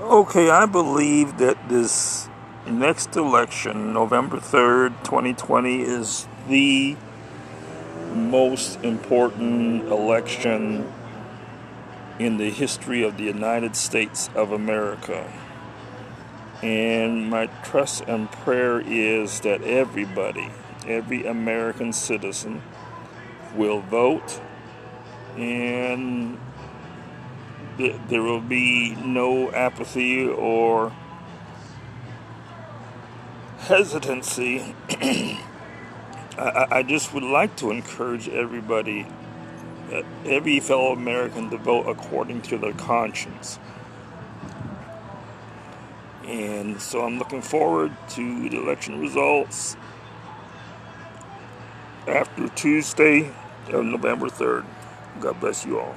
Okay, I believe that this next election, November 3rd, 2020, is the most important election in the history of the United States of America. And my trust and prayer is that everybody, every American citizen, will vote and there will be no apathy or hesitancy. I, I, just would like to encourage everybody, uh, every fellow American, to vote according to their conscience. And so I'm looking forward to the election results after Tuesday, November 3rd. God bless you all.